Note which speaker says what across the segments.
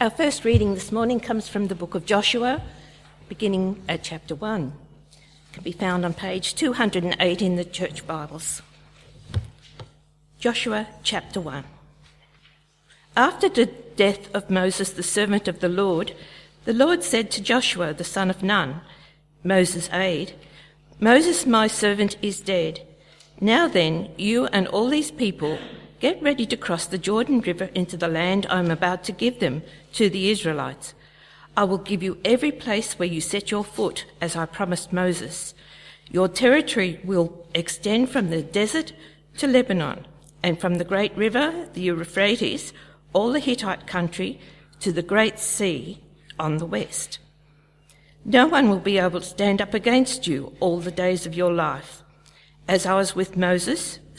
Speaker 1: Our first reading this morning comes from the book of Joshua, beginning at chapter 1. It can be found on page 208 in the Church Bibles. Joshua chapter 1. After the death of Moses, the servant of the Lord, the Lord said to Joshua, the son of Nun, Moses' aide, Moses, my servant, is dead. Now then, you and all these people get ready to cross the Jordan River into the land I am about to give them to the Israelites. I will give you every place where you set your foot, as I promised Moses. Your territory will extend from the desert to Lebanon, and from the great river, the Euphrates, all the Hittite country, to the great sea on the west. No one will be able to stand up against you all the days of your life. As I was with Moses,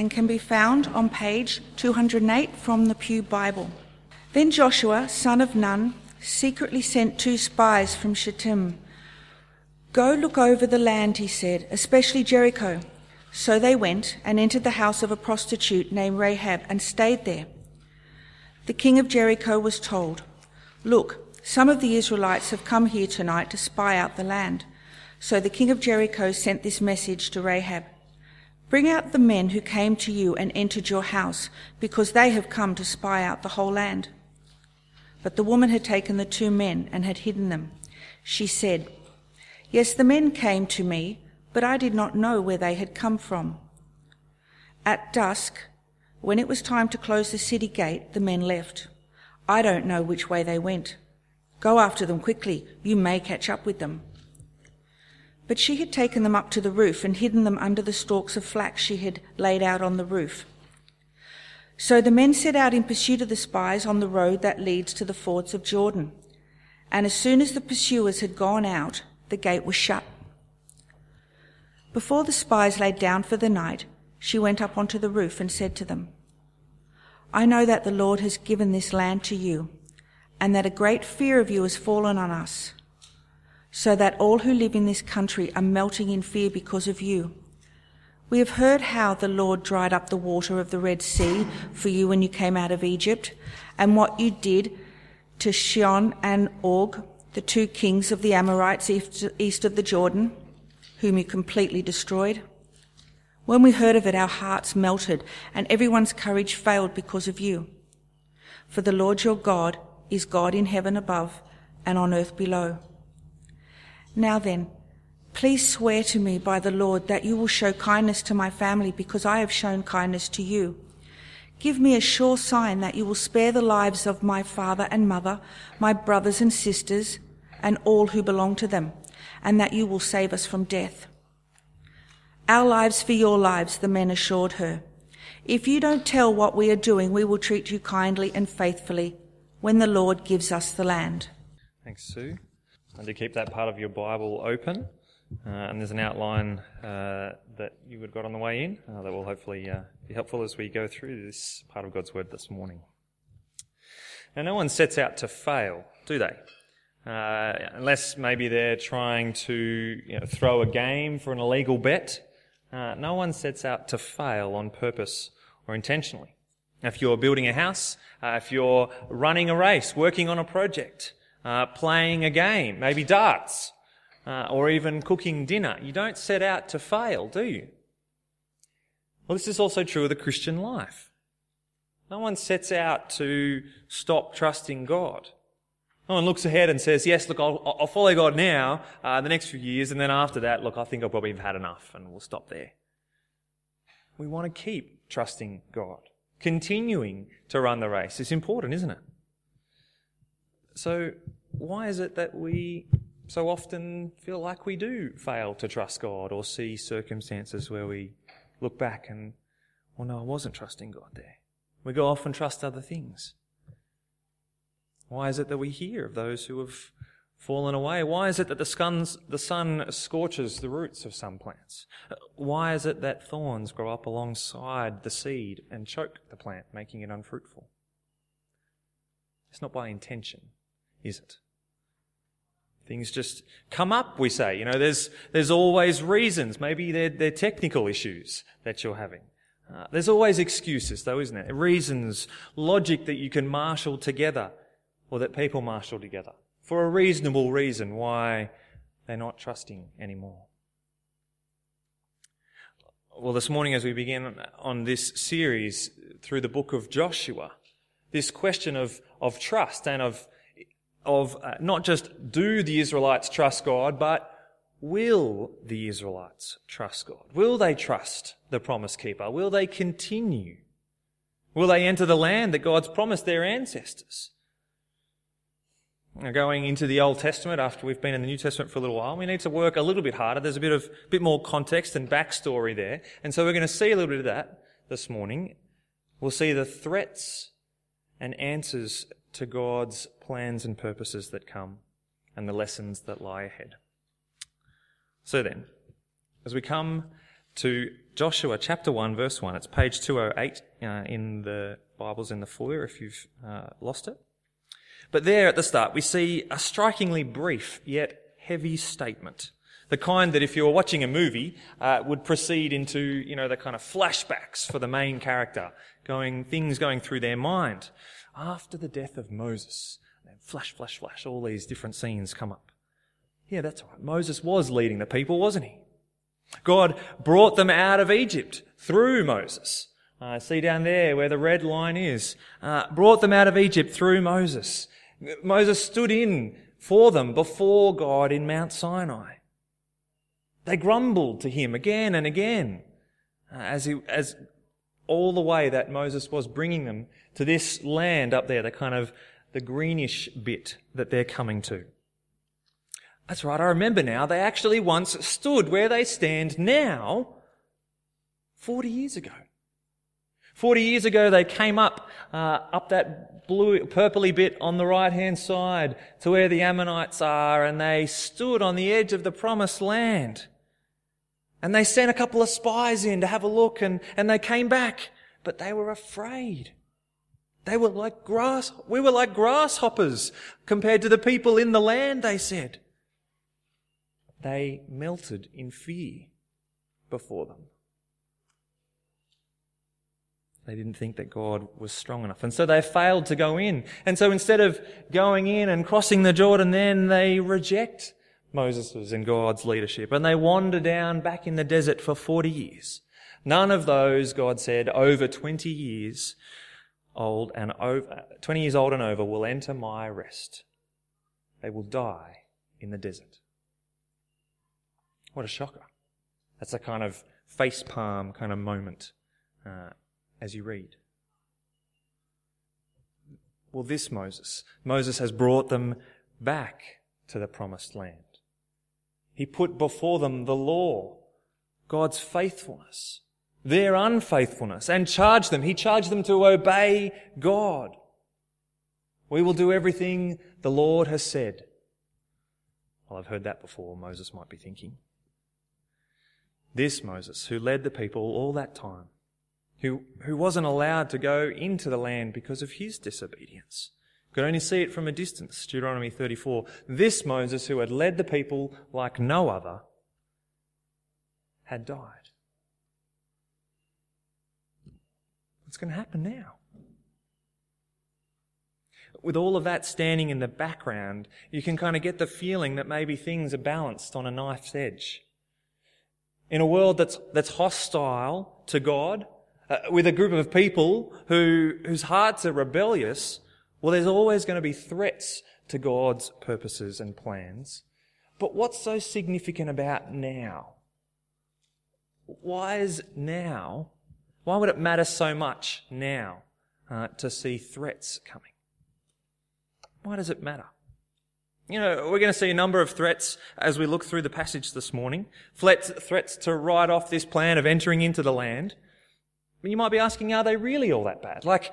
Speaker 2: and can be found on page 208 from the Pew Bible. Then Joshua, son of Nun, secretly sent two spies from Shittim. Go look over the land, he said, especially Jericho. So they went and entered the house of a prostitute named Rahab and stayed there. The king of Jericho was told, Look, some of the Israelites have come here tonight to spy out the land. So the king of Jericho sent this message to Rahab Bring out the men who came to you and entered your house, because they have come to spy out the whole land. But the woman had taken the two men and had hidden them. She said, Yes, the men came to me, but I did not know where they had come from. At dusk, when it was time to close the city gate, the men left. I don't know which way they went. Go after them quickly. You may catch up with them. But she had taken them up to the roof and hidden them under the stalks of flax she had laid out on the roof. So the men set out in pursuit of the spies on the road that leads to the fords of Jordan. And as soon as the pursuers had gone out, the gate was shut. Before the spies laid down for the night, she went up onto the roof and said to them, I know that the Lord has given this land to you, and that a great fear of you has fallen on us, so that all who live in this country are melting in fear because of you. We have heard how the Lord dried up the water of the Red Sea for you when you came out of Egypt, and what you did to Sihon and Og, the two kings of the Amorites east of the Jordan, whom you completely destroyed. When we heard of it, our hearts melted, and everyone's courage failed because of you. For the Lord your God is God in heaven above and on earth below. Now then, Please swear to me by the Lord that you will show kindness to my family because I have shown kindness to you. Give me a sure sign that you will spare the lives of my father and mother, my brothers and sisters, and all who belong to them, and that you will save us from death. Our lives for your lives, the men assured her. If you don't tell what we are doing, we will treat you kindly and faithfully when the Lord gives us the land.
Speaker 3: Thanks, Sue. And to keep that part of your Bible open. Uh, and there's an outline uh, that you would have got on the way in uh, that will hopefully uh, be helpful as we go through this part of God's Word this morning. Now, no one sets out to fail, do they? Uh, unless maybe they're trying to you know, throw a game for an illegal bet. Uh, no one sets out to fail on purpose or intentionally. If you're building a house, if you're running a race, working on a project, playing a game, maybe darts, uh, or even cooking dinner. You don't set out to fail, do you? Well, this is also true of the Christian life. No one sets out to stop trusting God. No one looks ahead and says, yes, look, I'll, I'll follow God now, uh, the next few years, and then after that, look, I think I'll probably have had enough and we'll stop there. We want to keep trusting God. Continuing to run the race is important, isn't it? So, why is it that we so often feel like we do fail to trust God or see circumstances where we look back and, well, no, I wasn't trusting God there. We go off and trust other things. Why is it that we hear of those who have fallen away? Why is it that the, the sun scorches the roots of some plants? Why is it that thorns grow up alongside the seed and choke the plant, making it unfruitful? It's not by intention, is it? Things just come up, we say. You know, there's, there's always reasons. Maybe they're, they're technical issues that you're having. Uh, there's always excuses, though, isn't there? Reasons, logic that you can marshal together or that people marshal together for a reasonable reason why they're not trusting anymore. Well, this morning, as we begin on this series through the book of Joshua, this question of, of trust and of, of uh, not just do the Israelites trust God, but will the Israelites trust God? Will they trust the promise keeper? Will they continue? Will they enter the land that God's promised their ancestors? going into the Old Testament after we've been in the New Testament for a little while, we need to work a little bit harder. There's a bit of bit more context and backstory there, and so we're going to see a little bit of that this morning. We'll see the threats and answers to God's plans and purposes that come, and the lessons that lie ahead. So then, as we come to Joshua chapter 1 verse 1, it's page 208 uh, in the Bibles in the foyer if you've uh, lost it. But there at the start, we see a strikingly brief yet heavy statement. The kind that if you were watching a movie, uh, would proceed into, you know, the kind of flashbacks for the main character, going, things going through their mind. After the death of Moses, and flash, flash, flash, all these different scenes come up. Yeah, that's right. Moses was leading the people, wasn't he? God brought them out of Egypt through Moses. Uh, see down there where the red line is. Uh, brought them out of Egypt through Moses. Moses stood in for them before God in Mount Sinai. They grumbled to him again and again uh, as, he, as all the way that Moses was bringing them to this land up there, the kind of the greenish bit that they're coming to. That's right, I remember now, they actually once stood where they stand now 40 years ago. 40 years ago, they came up, uh, up that blue, purpley bit on the right hand side to where the Ammonites are, and they stood on the edge of the promised land. And they sent a couple of spies in to have a look, and, and they came back, but they were afraid. They were like grass, we were like grasshoppers compared to the people in the land, they said. They melted in fear before them. They didn't think that God was strong enough. And so they failed to go in. And so instead of going in and crossing the Jordan, then they reject Moses' was in God's leadership and they wander down back in the desert for 40 years. None of those, God said, over 20 years old and over, 20 years old and over will enter my rest. They will die in the desert. What a shocker. That's a kind of face palm kind of moment. Uh, as you read. Well, this Moses, Moses has brought them back to the promised land. He put before them the law, God's faithfulness, their unfaithfulness, and charged them. He charged them to obey God. We will do everything the Lord has said. Well, I've heard that before, Moses might be thinking. This Moses, who led the people all that time, who, who wasn't allowed to go into the land because of his disobedience. Could only see it from a distance. Deuteronomy 34. This Moses, who had led the people like no other, had died. What's going to happen now? With all of that standing in the background, you can kind of get the feeling that maybe things are balanced on a knife's edge. In a world that's, that's hostile to God, uh, with a group of people who, whose hearts are rebellious, well, there's always going to be threats to God's purposes and plans. But what's so significant about now? Why is now? Why would it matter so much now uh, to see threats coming? Why does it matter? You know, we're going to see a number of threats as we look through the passage this morning. Threats, threats to write off this plan of entering into the land. You might be asking, are they really all that bad? Like,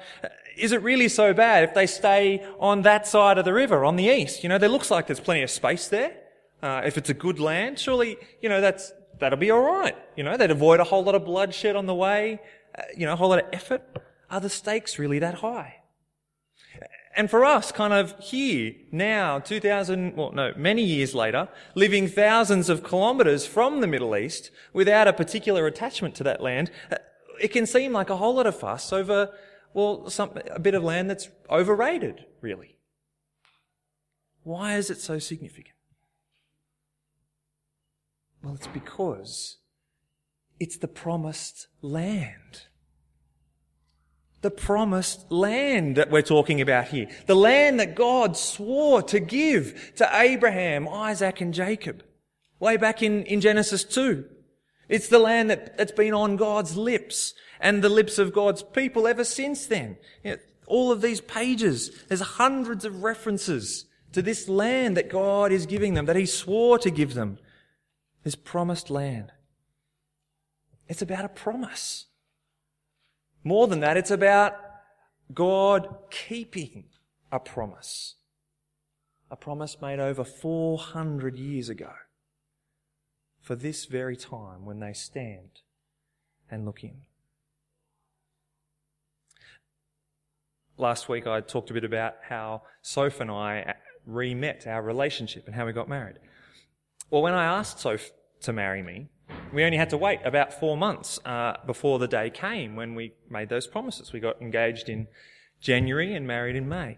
Speaker 3: is it really so bad if they stay on that side of the river, on the east? You know, there looks like there's plenty of space there. Uh, if it's a good land, surely, you know, that's, that'll be alright. You know, they'd avoid a whole lot of bloodshed on the way, uh, you know, a whole lot of effort. Are the stakes really that high? And for us, kind of here, now, 2000, well, no, many years later, living thousands of kilometres from the Middle East without a particular attachment to that land, uh, it can seem like a whole lot of fuss over, well, some, a bit of land that's overrated, really. Why is it so significant? Well, it's because it's the promised land. The promised land that we're talking about here. The land that God swore to give to Abraham, Isaac, and Jacob. Way back in, in Genesis 2. It's the land that, that's been on God's lips and the lips of God's people ever since then. You know, all of these pages, there's hundreds of references to this land that God is giving them, that He swore to give them. This promised land. It's about a promise. More than that, it's about God keeping a promise. A promise made over 400 years ago for this very time when they stand and look in. Last week I talked a bit about how Soph and I re-met our relationship and how we got married. Well, when I asked Soph to marry me, we only had to wait about four months uh, before the day came when we made those promises. We got engaged in January and married in May.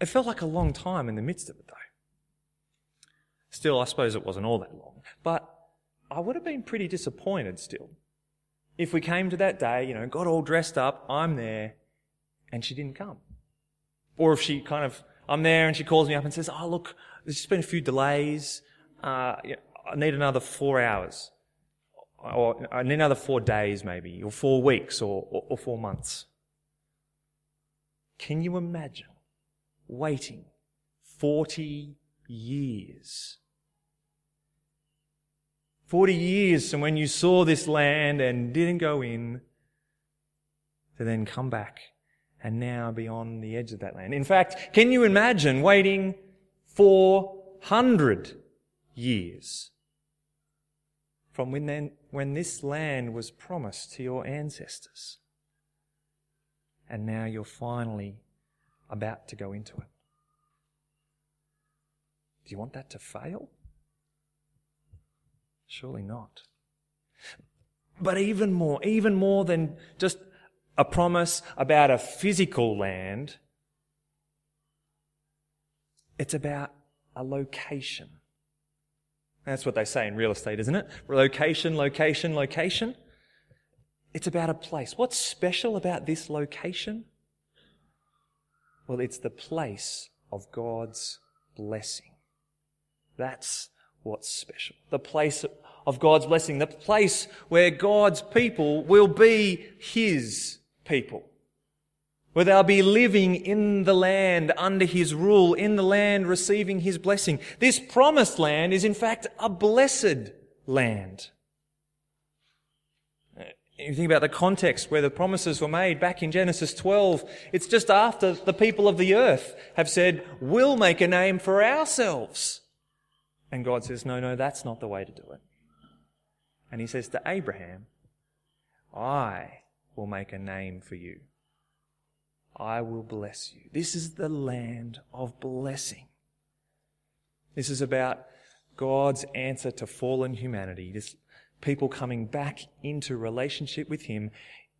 Speaker 3: It felt like a long time in the midst of it, though. Still, I suppose it wasn't all that long. But I would have been pretty disappointed still if we came to that day, you know, got all dressed up, I'm there, and she didn't come. Or if she kind of, I'm there and she calls me up and says, oh look, there's just been a few delays, uh, I need another four hours. Or I need another four days maybe, or four weeks, or, or, or four months. Can you imagine waiting 40 years? 40 years from when you saw this land and didn't go in to then come back and now be on the edge of that land. In fact, can you imagine waiting 400 years from when, then, when this land was promised to your ancestors. And now you're finally about to go into it. Do you want that to fail? Surely not. But even more, even more than just a promise about a physical land, it's about a location. That's what they say in real estate, isn't it? Location, location, location. It's about a place. What's special about this location? Well, it's the place of God's blessing. That's what's special. The place of God's blessing. The place where God's people will be His people where they'll be living in the land under his rule, in the land receiving his blessing. This promised land is in fact a blessed land. If you think about the context where the promises were made back in Genesis 12, it's just after the people of the earth have said, we'll make a name for ourselves. And God says, no, no, that's not the way to do it. And he says to Abraham, I will make a name for you. I will bless you. This is the land of blessing. This is about God's answer to fallen humanity, this people coming back into relationship with Him.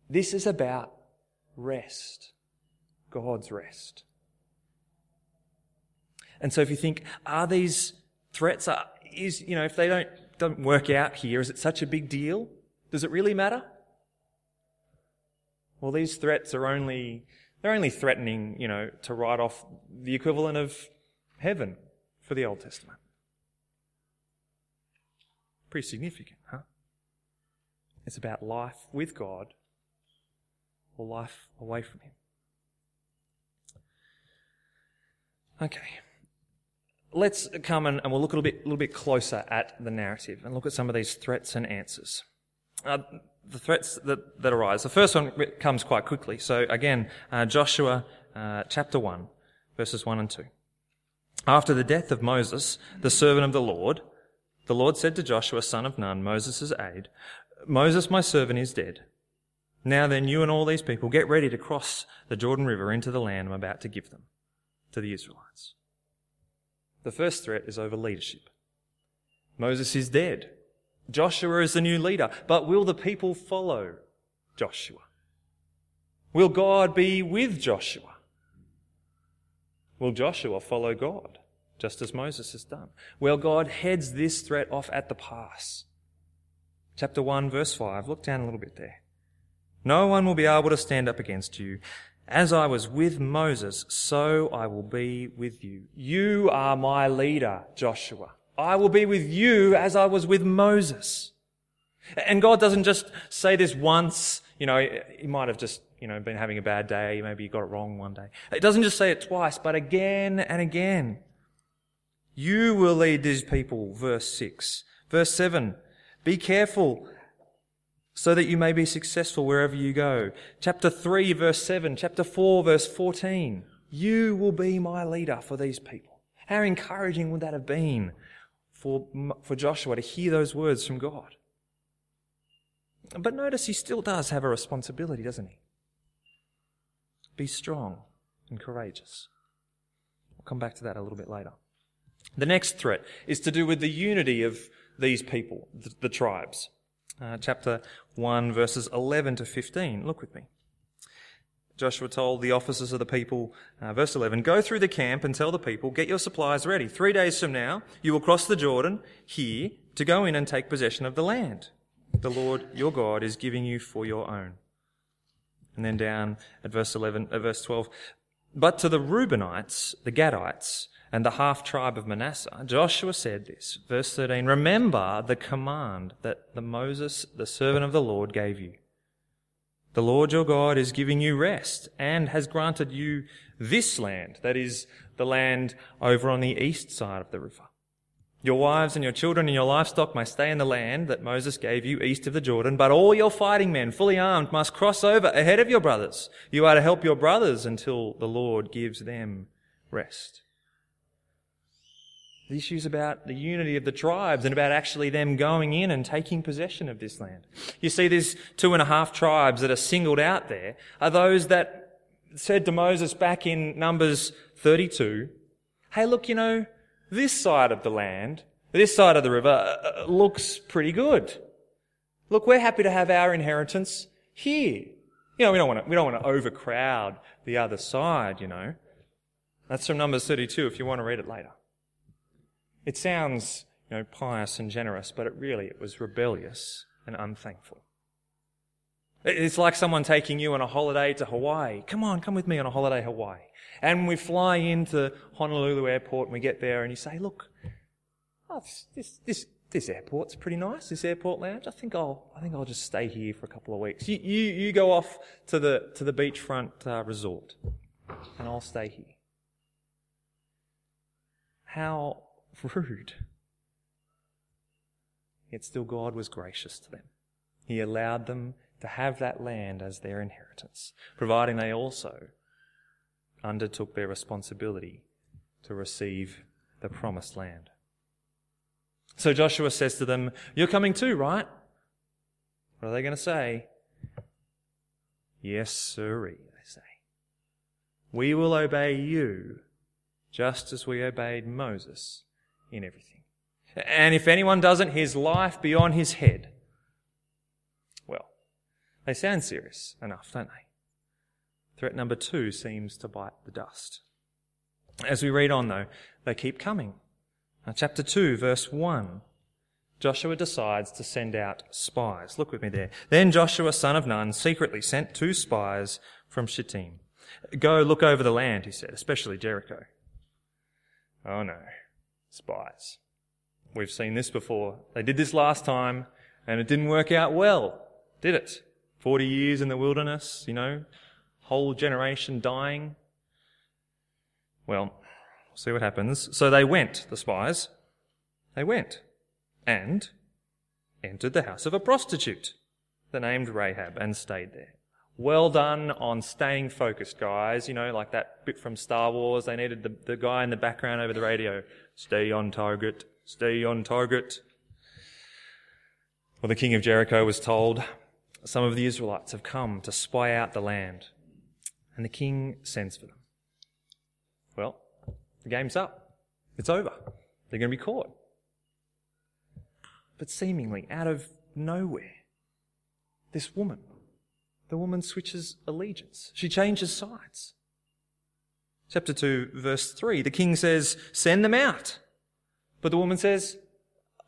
Speaker 3: This is about rest, God's rest. And so if you think, are these threats, are, is, you know, if they don't, don't work out here, is it such a big deal? Does it really matter? Well, these threats are only they're only threatening, you know, to write off the equivalent of heaven for the Old Testament. Pretty significant, huh? It's about life with God or life away from Him. Okay. Let's come and, and we'll look a little bit, little bit closer at the narrative and look at some of these threats and answers. Uh, the threats that, that arise. The first one comes quite quickly. So again, uh, Joshua uh, chapter 1, verses 1 and 2. After the death of Moses, the servant of the Lord, the Lord said to Joshua, son of Nun, Moses' aide, Moses, my servant, is dead. Now then, you and all these people get ready to cross the Jordan River into the land I'm about to give them, to the Israelites. The first threat is over leadership. Moses is dead. Joshua is the new leader. But will the people follow Joshua? Will God be with Joshua? Will Joshua follow God, just as Moses has done? Well, God heads this threat off at the pass. Chapter 1, verse 5. Look down a little bit there. No one will be able to stand up against you. As I was with Moses, so I will be with you. You are my leader, Joshua. I will be with you as I was with Moses. And God doesn't just say this once, you know, he might have just, you know, been having a bad day, maybe he got it wrong one day. It doesn't just say it twice, but again and again. You will lead these people, verse 6. Verse 7. Be careful so that you may be successful wherever you go. Chapter 3, verse 7. Chapter 4, verse 14. You will be my leader for these people. How encouraging would that have been for, for Joshua to hear those words from God? But notice he still does have a responsibility, doesn't he? Be strong and courageous. We'll come back to that a little bit later. The next threat is to do with the unity of these people, the, the tribes. Uh, chapter 1, verses 11 to 15. Look with me. Joshua told the officers of the people, uh, verse 11, Go through the camp and tell the people, get your supplies ready. Three days from now, you will cross the Jordan here to go in and take possession of the land the Lord your God is giving you for your own. And then down at verse 11, uh, verse 12, But to the Reubenites, the Gadites, and the half tribe of Manasseh, Joshua said this, verse 13, Remember the command that the Moses, the servant of the Lord, gave you. The Lord your God is giving you rest and has granted you this land, that is, the land over on the east side of the river. Your wives and your children and your livestock may stay in the land that Moses gave you east of the Jordan, but all your fighting men, fully armed, must cross over ahead of your brothers. You are to help your brothers until the Lord gives them rest. The issues about the unity of the tribes and about actually them going in and taking possession of this land. You see, these two and a half tribes that are singled out there are those that said to Moses back in Numbers 32, hey, look, you know, this side of the land, this side of the river, uh, uh looks pretty good. Look, we're happy to have our inheritance here. You know, we don't want to, we don't want to overcrowd the other side, you know. That's from Numbers 32 if you want to read it later. It sounds, you know, pious and generous, but it really, it was rebellious and unthankful. It's like someone taking you on a holiday to Hawaii. Come on, come with me on a holiday Hawaii. And we fly into Honolulu airport and we get there and you say, look, oh, this, this, this, this airport's pretty nice, this airport lounge. I think I'll, I think I'll just stay here for a couple of weeks. You, you, you go off to the, to the beachfront uh, resort and I'll stay here. How rude. Yet still God was gracious to them. He allowed them to have that land as their inheritance, providing they also undertook their responsibility to receive the promised land. So Joshua says to them, You're coming too, right? What are they going to say? Yes, sirree, they say. We will obey you just as we obeyed Moses in everything. And if anyone doesn't, his life be on his head. Well, they sound serious enough, don't they? Threat number two seems to bite the dust. As we read on, though, they keep coming. Now, chapter 2, verse 1. Joshua decides to send out spies. Look with me there. Then Joshua, son of Nun, secretly sent two spies from Shittim. Go look over the land, he said, especially Jericho. Oh no, spies. We've seen this before. They did this last time and it didn't work out well, did it? 40 years in the wilderness, you know, whole generation dying. Well, we'll see what happens. So they went, the spies. They went and entered the house of a prostitute, the named Rahab, and stayed there. Well done on staying focused, guys. You know, like that bit from Star Wars. They needed the, the guy in the background over the radio. Stay on target. Stay on target. Well, the king of Jericho was told, some of the Israelites have come to spy out the land. And the king sends for them. Well, the game's up. It's over. They're going to be caught. But seemingly out of nowhere, this woman the woman switches allegiance. She changes sides. Chapter 2, verse 3, the king says, Send them out. But the woman says,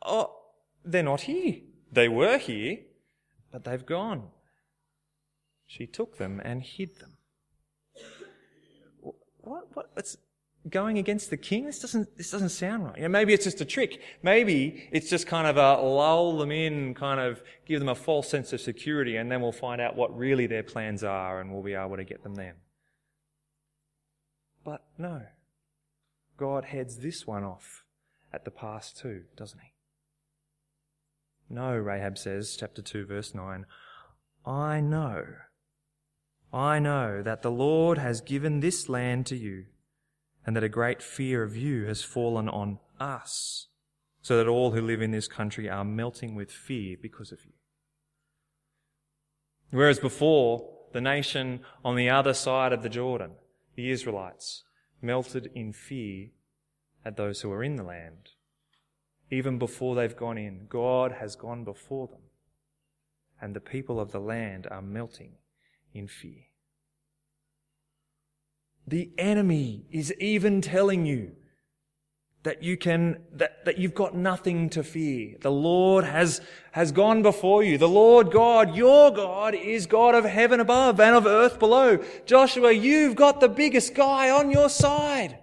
Speaker 3: Oh, they're not here. They were here, but they've gone. She took them and hid them. What? Going against the king? This doesn't, this doesn't sound right. You know, maybe it's just a trick. Maybe it's just kind of a lull them in, kind of give them a false sense of security, and then we'll find out what really their plans are and we'll be able to get them then. But no. God heads this one off at the pass too, doesn't he? No, Rahab says, chapter 2, verse 9, I know, I know that the Lord has given this land to you and that a great fear of you has fallen on us, so that all who live in this country are melting with fear because of you. Whereas before, the nation on the other side of the Jordan, the Israelites, melted in fear at those who are in the land. Even before they've gone in, God has gone before them, and the people of the land are melting in fear. The enemy is even telling you that you can, that, that you've got nothing to fear. The Lord has, has gone before you. The Lord God, your God, is God of heaven above and of earth below. Joshua, you've got the biggest guy on your side.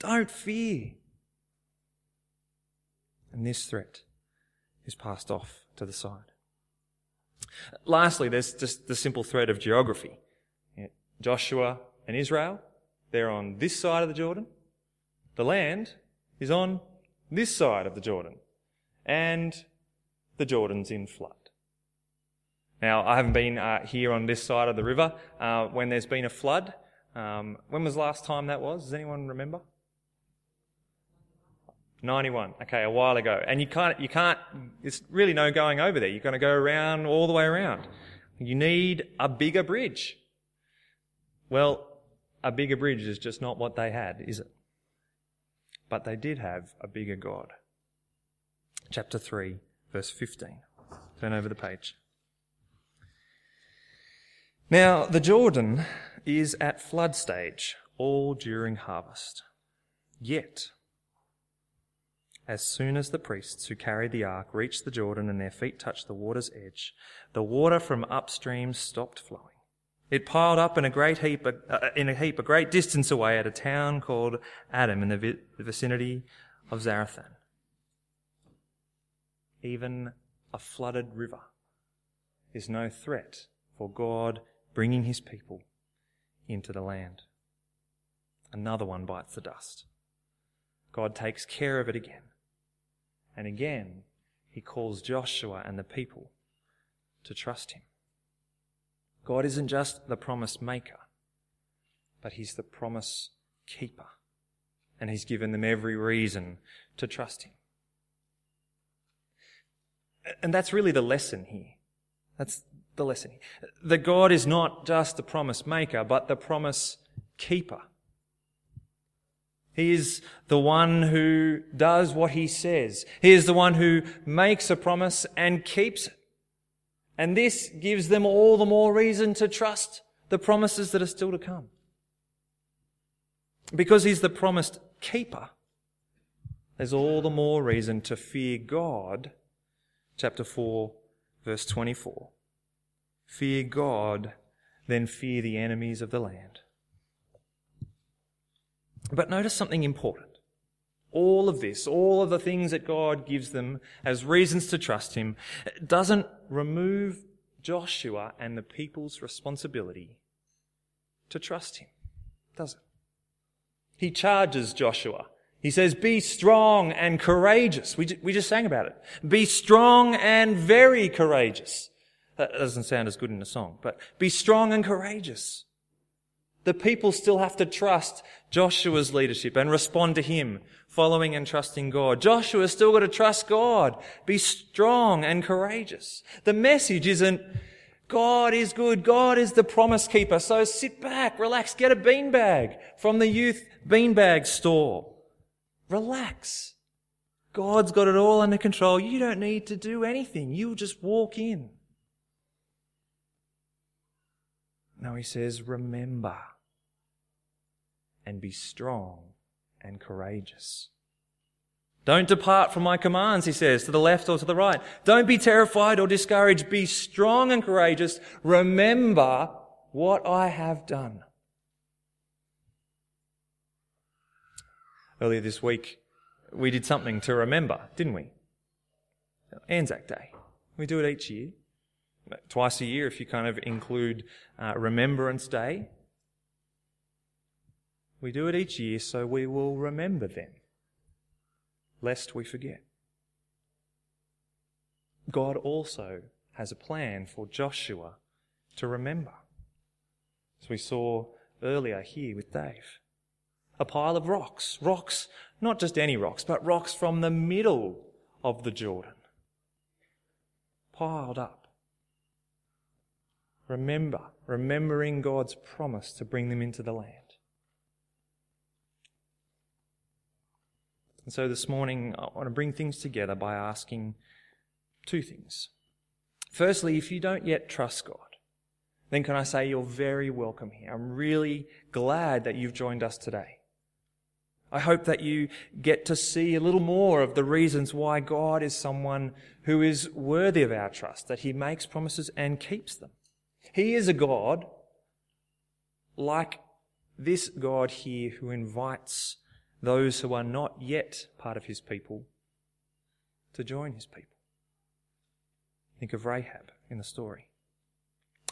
Speaker 3: Don't fear. And this threat is passed off to the side. Lastly, there's just the simple thread of geography. Joshua and Israel, they're on this side of the Jordan. The land is on this side of the Jordan. And the Jordan's in flood. Now, I haven't been uh, here on this side of the river uh, when there's been a flood. Um, when was the last time that was? Does anyone remember? 91. Okay, a while ago. And you can't, you can't, there's really no going over there. You're going to go around all the way around. You need a bigger bridge. Well, a bigger bridge is just not what they had, is it? But they did have a bigger God. Chapter 3, verse 15. Turn over the page. Now, the Jordan is at flood stage, all during harvest. Yet, as soon as the priests who carried the ark reached the Jordan and their feet touched the water's edge, the water from upstream stopped flowing. It piled up in a great heap, uh, in a heap a great distance away at a town called Adam in the, vi- the vicinity of Zarethan. Even a flooded river is no threat for God bringing his people into the land. Another one bites the dust. God takes care of it again. And again, he calls Joshua and the people to trust him. God isn't just the promise maker, but He's the promise keeper. And He's given them every reason to trust Him. And that's really the lesson here. That's the lesson. That God is not just the promise maker, but the promise keeper. He is the one who does what he says. He is the one who makes a promise and keeps it. And this gives them all the more reason to trust the promises that are still to come. Because he's the promised keeper, there's all the more reason to fear God. Chapter 4, verse 24. Fear God, then fear the enemies of the land. But notice something important. All of this, all of the things that God gives them as reasons to trust Him, doesn't remove Joshua and the people's responsibility to trust Him, does it? He charges Joshua. He says, be strong and courageous. We, we just sang about it. Be strong and very courageous. That doesn't sound as good in a song, but be strong and courageous. The people still have to trust Joshua's leadership and respond to him, following and trusting God. Joshua's still got to trust God. Be strong and courageous. The message isn't, God is good. God is the promise keeper. So sit back, relax, get a beanbag from the youth beanbag store. Relax. God's got it all under control. You don't need to do anything. You'll just walk in. Now he says, remember and be strong and courageous. Don't depart from my commands, he says, to the left or to the right. Don't be terrified or discouraged. Be strong and courageous. Remember what I have done. Earlier this week, we did something to remember, didn't we? Anzac Day. We do it each year. Twice a year if you kind of include uh, Remembrance Day. We do it each year so we will remember them, lest we forget. God also has a plan for Joshua to remember. As we saw earlier here with Dave. A pile of rocks. Rocks, not just any rocks, but rocks from the middle of the Jordan. Piled up. Remember, remembering God's promise to bring them into the land. And so this morning, I want to bring things together by asking two things. Firstly, if you don't yet trust God, then can I say you're very welcome here. I'm really glad that you've joined us today. I hope that you get to see a little more of the reasons why God is someone who is worthy of our trust, that he makes promises and keeps them. He is a God like this God here who invites those who are not yet part of his people to join his people. Think of Rahab in the story.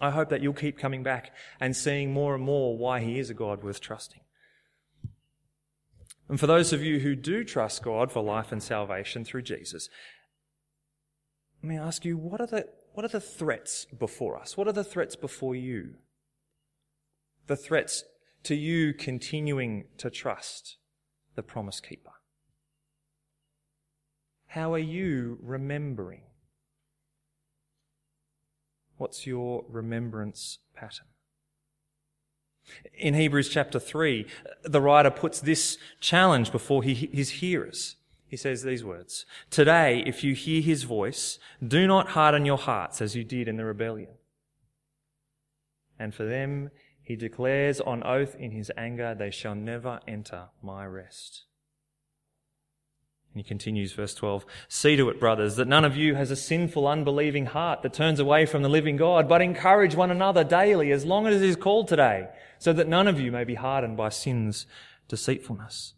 Speaker 3: I hope that you'll keep coming back and seeing more and more why he is a God worth trusting. And for those of you who do trust God for life and salvation through Jesus, let me ask you, what are the, what are the threats before us? What are the threats before you? The threats to you continuing to trust the promise keeper? How are you remembering? What's your remembrance pattern? In Hebrews chapter 3, the writer puts this challenge before his hearers. He says these words Today, if you hear his voice, do not harden your hearts as you did in the rebellion. And for them, he declares on oath in his anger, they shall never enter my rest. And he continues, verse 12, See to it, brothers, that none of you has a sinful, unbelieving heart that turns away from the living God, but encourage one another daily as long as it is called today, so that none of you may be hardened by sin's deceitfulness.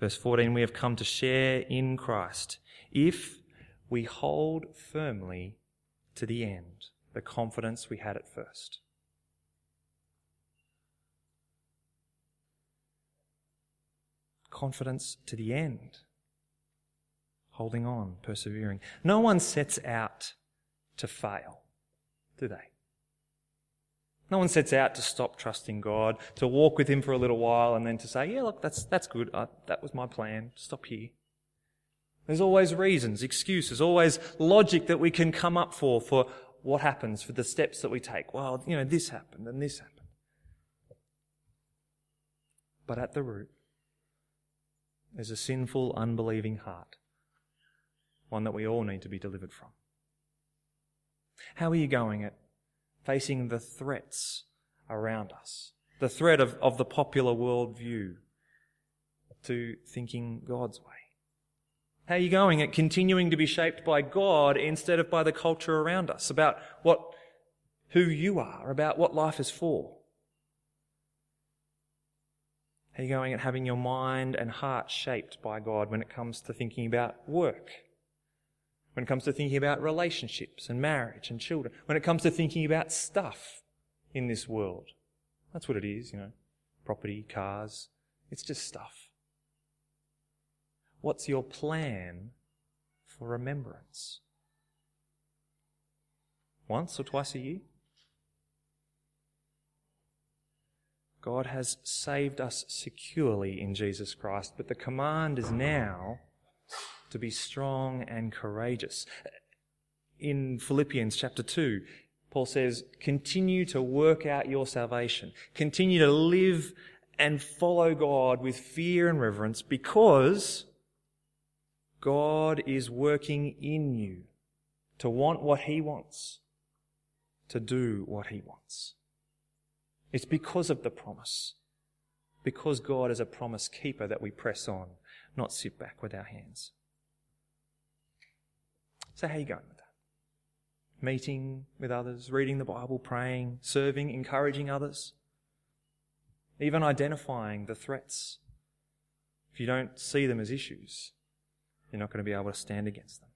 Speaker 3: Verse 14, we have come to share in Christ if we hold firmly to the end the confidence we had at first. Confidence to the end. Holding on, persevering. No one sets out to fail, do they? No one sets out to stop trusting God, to walk with Him for a little while and then to say, yeah, look, that's, that's good. Uh, that was my plan. Stop here. There's always reasons, excuses, always logic that we can come up for, for what happens, for the steps that we take. Well, you know, this happened and this happened. But at the root, is a sinful, unbelieving heart, one that we all need to be delivered from. How are you going at facing the threats around us? The threat of, of the popular worldview to thinking God's way? How are you going at continuing to be shaped by God instead of by the culture around us about what, who you are, about what life is for? How are you going at having your mind and heart shaped by God when it comes to thinking about work? When it comes to thinking about relationships and marriage and children? When it comes to thinking about stuff in this world? That's what it is, you know. Property, cars. It's just stuff. What's your plan for remembrance? Once or twice a year? God has saved us securely in Jesus Christ, but the command is now to be strong and courageous. In Philippians chapter 2, Paul says, continue to work out your salvation. Continue to live and follow God with fear and reverence because God is working in you to want what He wants, to do what He wants. It's because of the promise, because God is a promise keeper that we press on, not sit back with our hands. So, how are you going with that? Meeting with others, reading the Bible, praying, serving, encouraging others, even identifying the threats. If you don't see them as issues, you're not going to be able to stand against them.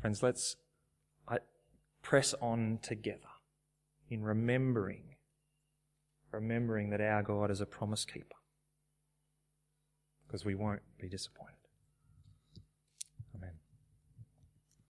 Speaker 3: Friends, let's press on together in remembering, remembering that our God is a promise keeper. Because we won't be disappointed.